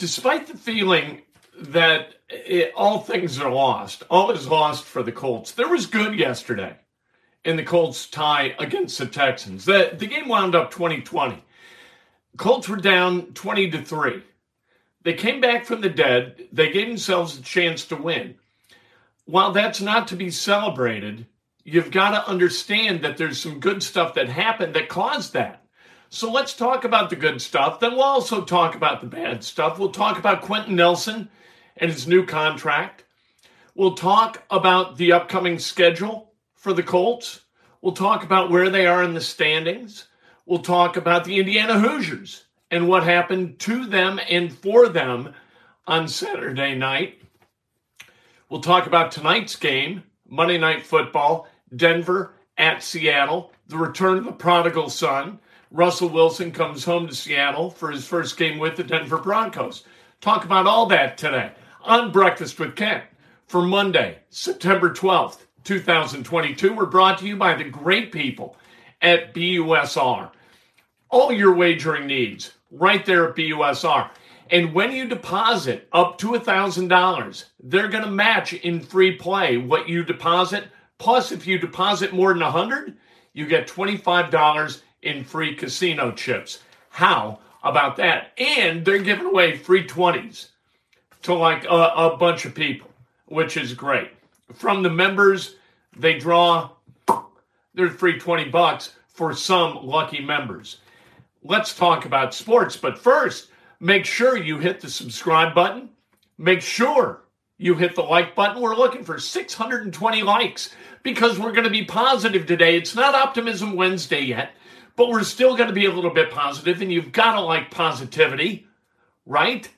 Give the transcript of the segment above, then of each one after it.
despite the feeling that it, all things are lost, all is lost for the Colts, there was good yesterday in the Colts tie against the Texans. The, the game wound up 2020. Colts were down 20 to 3. They came back from the dead. They gave themselves a chance to win. While that's not to be celebrated, you've got to understand that there's some good stuff that happened that caused that. So let's talk about the good stuff. Then we'll also talk about the bad stuff. We'll talk about Quenton Nelson and his new contract. We'll talk about the upcoming schedule for the Colts. We'll talk about where they are in the standings. We'll talk about the Indiana Hoosiers and what happened to them and for them on Saturday night. We'll talk about tonight's game, Monday Night Football, Denver at Seattle, the return of the prodigal son. Russell Wilson comes home to Seattle for his first game with the Denver Broncos. Talk about all that today on Breakfast with Kent for Monday, September 12th, 2022. We're brought to you by the great people at BUSR. All your wagering needs right there at BUSR. And when you deposit up to $1,000, they're going to match in free play what you deposit. Plus, if you deposit more than 100, you get $25 in free casino chips. How about that? And they're giving away free 20s to like a, a bunch of people, which is great. From the members, they draw there's free 20 bucks for some lucky members. Let's talk about sports, but first, make sure you hit the subscribe button. Make sure you hit the like button. We're looking for 620 likes because we're going to be positive today. It's not Optimism Wednesday yet, but we're still going to be a little bit positive, and you've got to like positivity, right?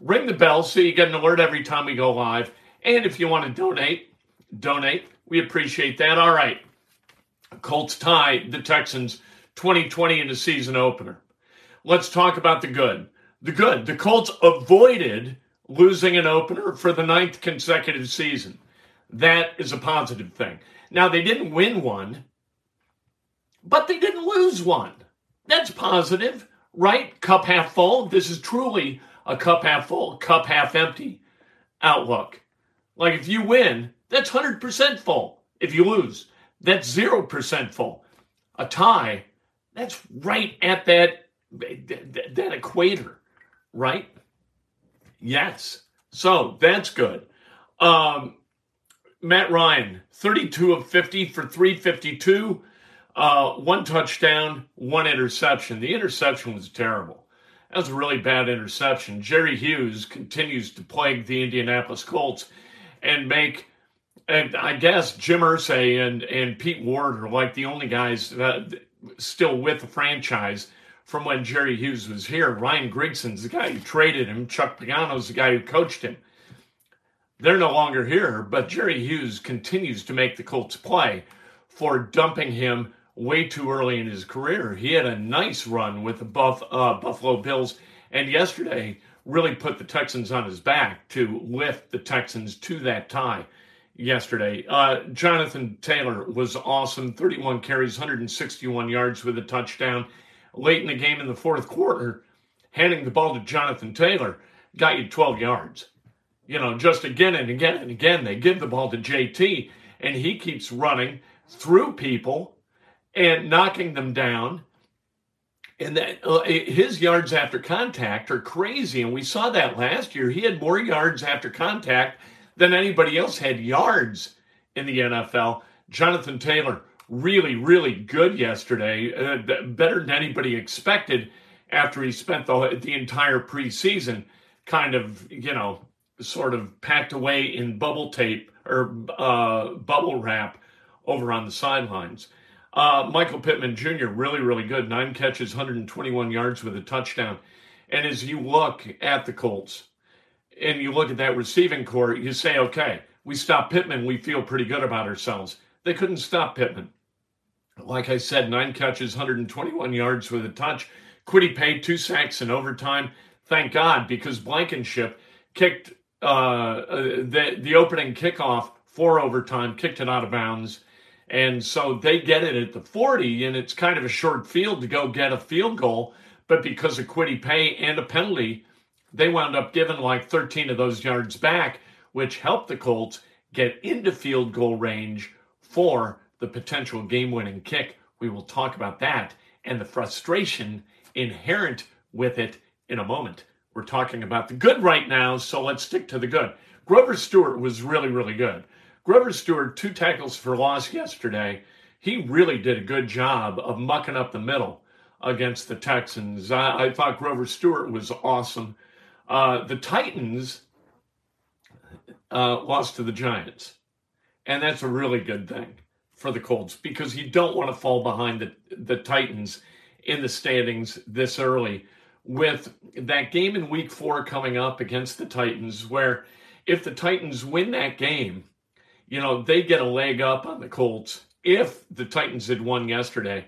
Ring the bell so you get an alert every time we go live. And if you want to donate, donate. We appreciate that. All right. Colts tie the Texans 2020 in the season opener. Let's talk about the good. The good. The Colts avoided losing an opener for the ninth consecutive season. That is a positive thing. Now, they didn't win one, but they didn't lose one. That's positive, right? Cup half full. This is truly a cup half full, cup half empty outlook. Like if you win, that's 100% full. If you lose, that's 0% full. A tie, that's right at that, that, that equator, right? Yes. So that's good. Um, Matt Ryan, 32 of 50 for 352, uh, one touchdown, one interception. The interception was terrible. That was a really bad interception. Jerry Hughes continues to plague the Indianapolis Colts and make, and I guess Jim Irsay and, and Pete Ward are like the only guys uh, still with the franchise from when Jerry Hughes was here. Ryan Grigson's the guy who traded him. Chuck Pagano's the guy who coached him. They're no longer here, but Jerry Hughes continues to make the Colts play for dumping him way too early in his career. He had a nice run with the Buff, uh, Buffalo Bills, and yesterday really put the Texans on his back to lift the Texans to that tie yesterday. Uh, Jonathan Taylor was awesome 31 carries, 161 yards with a touchdown. Late in the game in the fourth quarter, handing the ball to Jonathan Taylor got you 12 yards. You know, just again and again and again, they give the ball to JT, and he keeps running through people and knocking them down. And that uh, his yards after contact are crazy. And we saw that last year. He had more yards after contact than anybody else had yards in the NFL. Jonathan Taylor, really, really good yesterday, uh, better than anybody expected after he spent the, the entire preseason kind of, you know, sort of packed away in bubble tape or uh, bubble wrap over on the sidelines. Uh, Michael Pittman Jr., really, really good. Nine catches, 121 yards with a touchdown. And as you look at the Colts and you look at that receiving corps, you say, okay, we stop Pittman. We feel pretty good about ourselves. They couldn't stop Pittman. Like I said, nine catches, 121 yards with a touch. Kwity Paye two sacks in overtime. Thank God, because Blankenship kicked uh, uh, the, the opening kickoff for overtime, kicked it out of bounds and so they get it at the 40, and it's kind of a short field to go get a field goal. But because of Kwity Paye and a penalty, They wound up giving like 13 of those yards back, which helped the Colts get into field goal range for the potential game winning kick. We will talk about that and the frustration inherent with it in a moment. We're talking about the good right now, so let's stick to the good. Grover Stewart was really, really good. Grover Stewart, two tackles for loss yesterday. He really did a good job of mucking up the middle against the Texans. I, I thought Grover Stewart was awesome. Uh, the Titans uh, lost to the Giants, and that's a really good thing for the Colts because you don't want to fall behind the, the Titans in the standings this early with that game in week four coming up against the Titans, where if the Titans win that game, you know, they get a leg up on the Colts. If the Titans had won yesterday,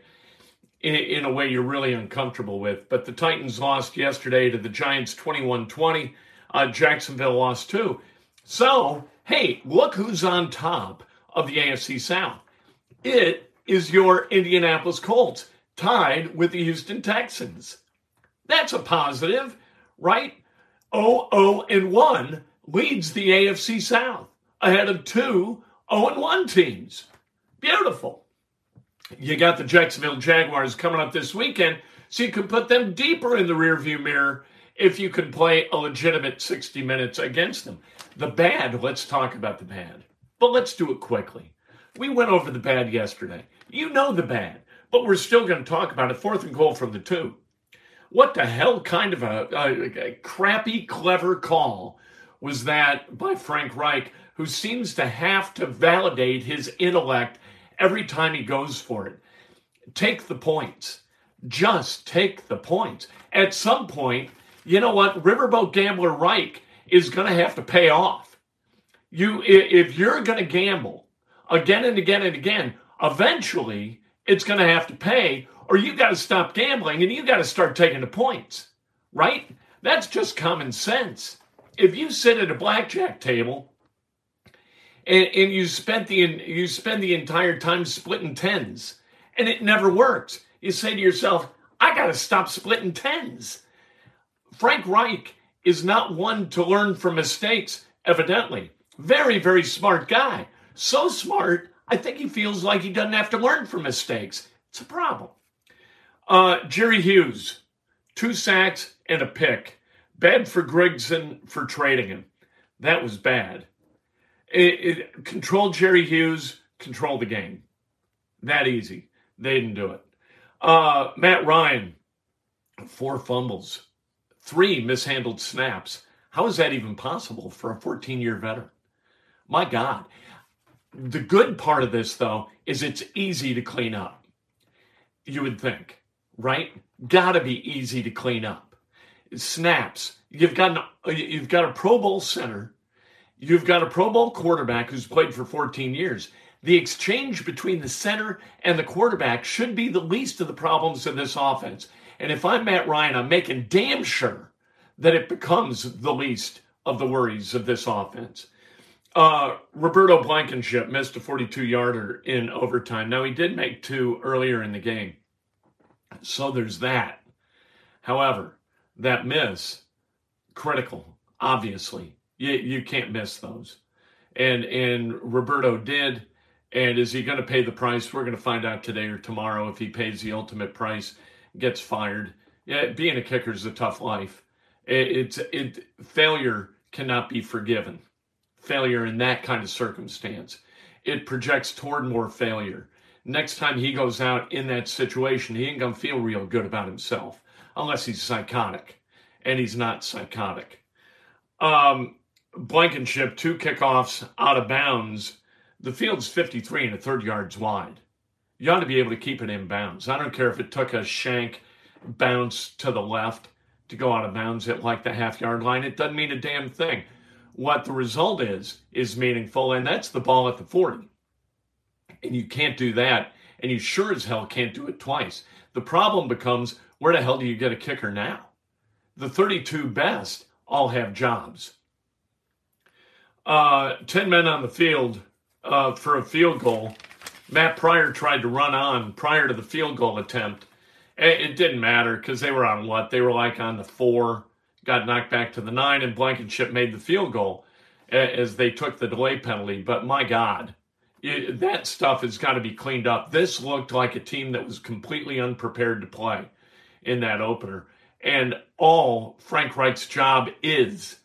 in, in a way you're really uncomfortable with. But the Titans lost yesterday to the Giants 21 20. Uh, Jacksonville lost too. So, hey, look who's on top of the AFC South. It is your Indianapolis Colts, tied with the Houston Texans. That's a positive, right? 0 0 and 1 leads the AFC South ahead of two 0 and 1 teams. Beautiful. You got the Jacksonville Jaguars coming up this weekend, so you can put them deeper in the rearview mirror if you can play a legitimate 60 minutes against them. The bad, let's talk about the bad, but let's do it quickly. We went over the bad yesterday. You know the bad, but we're still going to talk about it. Fourth and goal from the two. What the hell kind of a, a, a crappy, clever call was that by Frank Reich, who seems to have to validate his intellect every time he goes for it? Take the points. Just take the points. At some point, you know what? Riverboat Gambler Reich is going to have to pay off. You, if you're going to gamble again and again and again, eventually it's going to have to pay, or you got to stop gambling and you got to start taking the points, right? That's just common sense. If you sit at a blackjack table and, and you spent the you spend the entire time splitting tens, and it never works, you say to yourself, "I got to stop splitting tens." Frank Reich is not one to learn from mistakes. Evidently, very very smart guy, so smart I think he feels like he doesn't have to learn from mistakes. It's a problem. Uh, Jerry Hughes, two sacks and a pick. Bad for Grigson for trading him. That was bad. It, it, control Jerry Hughes, control the game. That easy. They didn't do it. Uh, Matt Ryan, four fumbles, three mishandled snaps. How is that even possible for a 14 year veteran? My God. The good part of this, though, is it's easy to clean up. You would think, right? Gotta be easy to clean up. Snaps. You've got an, you've got a Pro Bowl center. You've got a Pro Bowl quarterback who's played for 14 years. The exchange between the center and the quarterback should be the least of the problems in this offense. And if I'm Matt Ryan, I'm making damn sure that it becomes the least of the worries of this offense. Uh, Roberto Blankenship missed a 42 yarder in overtime. Now, he did make two earlier in the game. So there's that. However, that miss, critical, obviously. You, you can't miss those. And, and Roberto did. And is he going to pay the price? We're going to find out today or tomorrow if he pays the ultimate price, gets fired. Yeah, being a kicker is a tough life. It, it's it failure cannot be forgiven failure in that kind of circumstance. It projects toward more failure. Next time he goes out in that situation, he ain't gonna feel real good about himself unless he's psychotic, and he's not psychotic. Um, Blankenship, two kickoffs out of bounds. The field's 53 and a third yards wide. You ought to be able to keep it in bounds. I don't care if it took a shank bounce to the left to go out of bounds at like the half yard line. It doesn't mean a damn thing what the result is is meaningful, and that's the ball at the 40. And you can't do that, and you sure as hell can't do it twice. The problem becomes where the hell do you get a kicker now? The 32 best all have jobs. Uh, 10 men on the field uh, for a field goal. Matt Pryor tried to run on prior to the field goal attempt. It, it didn't matter because they were on what? They were like on the four got knocked back to the nine, and Blankenship made the field goal as they took the delay penalty. But my God, it, that stuff has got to be cleaned up. This looked like a team that was completely unprepared to play in that opener. And all Frank Reich's job is,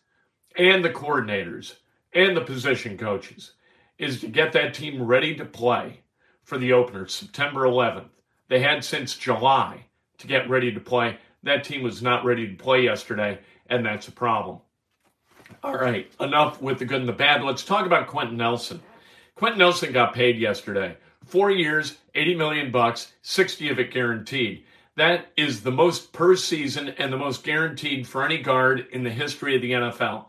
and the coordinators and the position coaches, is to get that team ready to play for the opener, September 11th. They had since July to get ready to play. That team was not ready to play yesterday, and that's a problem. All right, enough with the good and the bad. Let's talk about Quenton Nelson. Quenton Nelson got paid yesterday. Four years, 80 million bucks, 60 of it guaranteed. That is the most per season and the most guaranteed for any guard in the history of the NFL.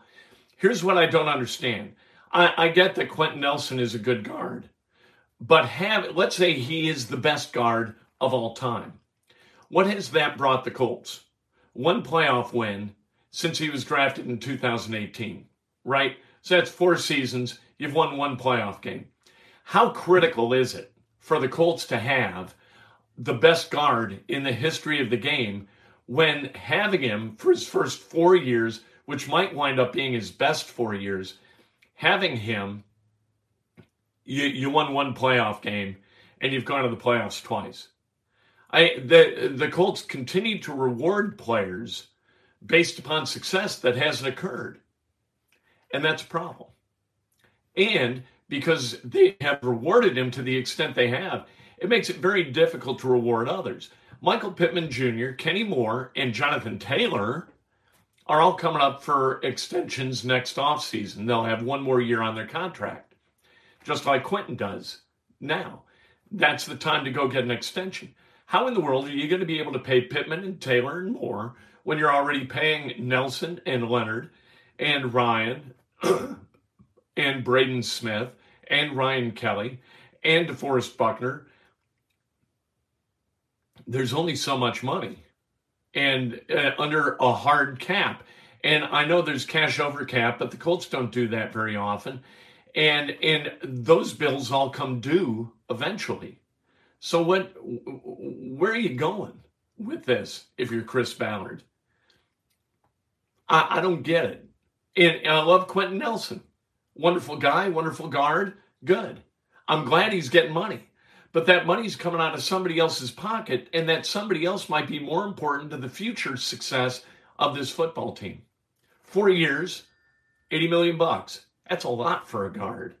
Here's what I don't understand. I, I get that Quenton Nelson is a good guard, but have let's say he is the best guard of all time. What has that brought the Colts? One playoff win since he was drafted in 2018, right? So that's four seasons. You've won one playoff game. How critical is it for the Colts to have the best guard in the history of the game when having him for his first four years, which might wind up being his best four years, having him, you, you won one playoff game and you've gone to the playoffs twice. I the the Colts continue to reward players based upon success that hasn't occurred. And that's a problem. And because they have rewarded him to the extent they have, it makes it very difficult to reward others. Michael Pittman Jr., Kenny Moore, and Jonathan Taylor are all coming up for extensions next offseason. They'll have one more year on their contract, just like Quenton does now. That's the time to go get an extension. How in the world are you going to be able to pay Pittman and Taylor and Moore when you're already paying Nelson and Leonard and Ryan and Braden Smith and Ryan Kelly and DeForest Buckner there's only so much money and uh, under a hard cap. And I know there's cash over cap, but the Colts don't do that very often. And and those bills all come due eventually. So what where are you going with this if you're Chris Ballard? I, I don't get it. And, and I love Quenton Nelson. Wonderful guy, wonderful guard, good. I'm glad he's getting money but that money's coming out of somebody else's pocket, and that somebody else might be more important to the future success of this football team. Four years, 80 million bucks. That's a lot for a guard.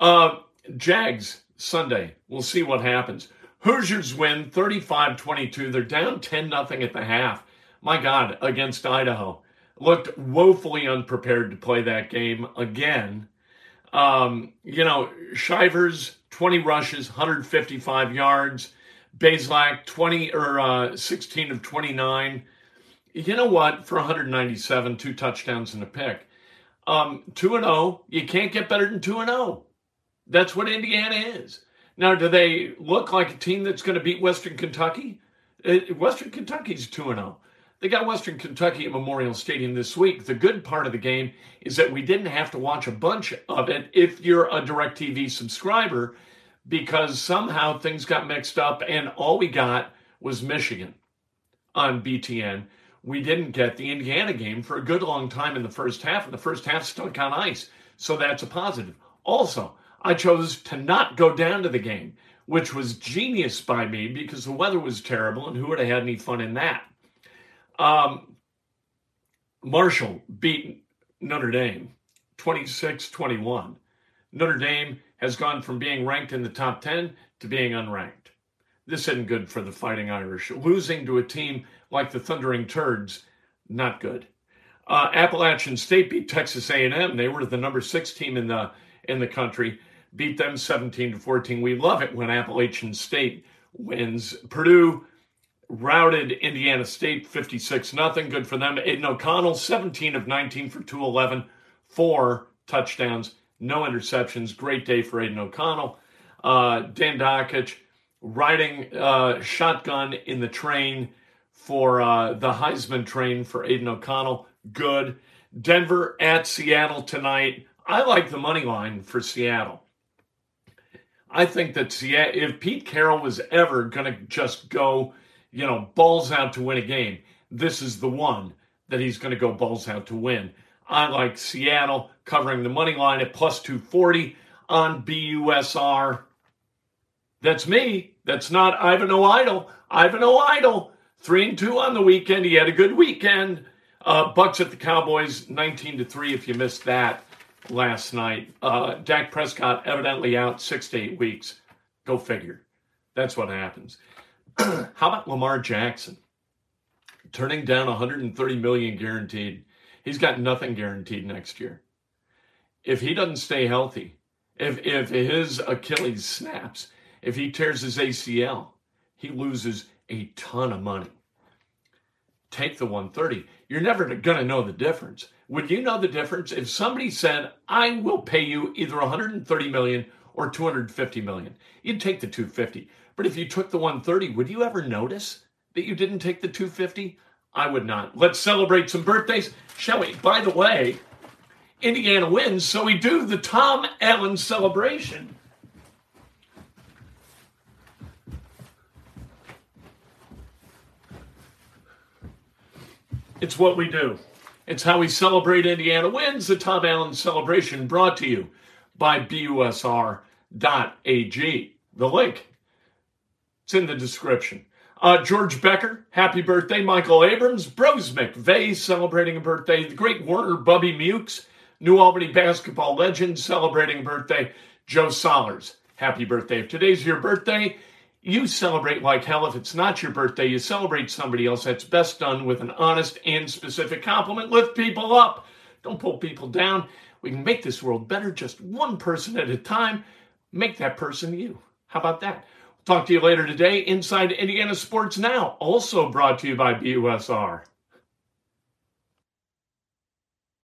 Uh, Jags, Sunday. We'll see what happens. Hoosiers win 35 22. They're down 10 0 at the half. My God, against Idaho. Looked woefully unprepared to play that game again. Um, you know, Shivers, 20 rushes, 155 yards. Bazelak, 20 or uh, 16 of 29. You know what? For 197, two touchdowns and a pick. Um, 2 and 0, you can't get better than 2 and 0. That's what Indiana is. Now, do they look like a team that's going to beat Western Kentucky? Uh, Western Kentucky's 2 and 0. They got Western Kentucky at Memorial Stadium this week. The good part of the game is that we didn't have to watch a bunch of it if you're a DirecTV subscriber, because somehow things got mixed up and all we got was Michigan on BTN. We didn't get the Indiana game for a good long time in the first half, and the first half stuck on ice. So that's a positive. Also, I chose to not go down to the game, which was genius by me because the weather was terrible, and who would have had any fun in that? Um, Marshall beat Notre Dame 26 21. Notre Dame has gone from being ranked in the top 10 to being unranked. This isn't good for the Fighting Irish. Losing to a team like the Thundering Turds, not good. Uh, Appalachian State beat Texas A&M. They were the number six team in the in the country. Beat them 17 to 14. We love it when Appalachian State wins. Purdue routed Indiana State 56 nothing. Good for them. Aidan O'Connell, 17 of 19 for 211, four touchdowns, no interceptions. Great day for Aidan O'Connell. Uh, Dan Dakich riding uh, shotgun in the train for uh, the Heisman train for Aidan O'Connell. Good. Denver at Seattle tonight. I like the money line for Seattle. I think that Seattle, if Pete Carroll was ever going to just go you know, balls out to win a game. This is the one that he's going to go balls out to win. I like Seattle covering the money line at plus 240 on BUSR. That's me. That's not Ivan O'Idle. Ivan O'Idle, three and two on the weekend. He had a good weekend. Uh, Bucs at the Cowboys, 19 to three. If you missed that last night, uh, Dak Prescott evidently out six to eight weeks. Go figure. That's what happens. How about Lamar Jackson? Turning down 130 million guaranteed. He's got nothing guaranteed next year. If he doesn't stay healthy, if if his Achilles snaps, if he tears his ACL, he loses a ton of money. Take the 130. You're never going to know the difference. Would you know the difference if somebody said, "I will pay you either 130 million or 250 million?" You'd take the 250. But if you took the 130, would you ever notice that you didn't take the 250? I would not. Let's celebrate some birthdays, shall we? By the way, Indiana wins, so we do the Tom Allen celebration. It's what we do. It's how we celebrate Indiana wins. The Tom Allen celebration brought to you by BUSR.ag. The link, it's in the description. Uh, George Becker, happy birthday. Michael Abrams, Bros McVeigh celebrating a birthday. The great Warner Bubby Mukes, New Albany basketball legend celebrating a birthday. Joe Solers, happy birthday. If today's your birthday, you celebrate like hell. If it's not your birthday, you celebrate somebody else. That's best done with an honest and specific compliment. Lift people up. Don't pull people down. We can make this world better just one person at a time. Make that person you. How about that? Talk to you later today inside Indiana Sports Now, also brought to you by BUSR.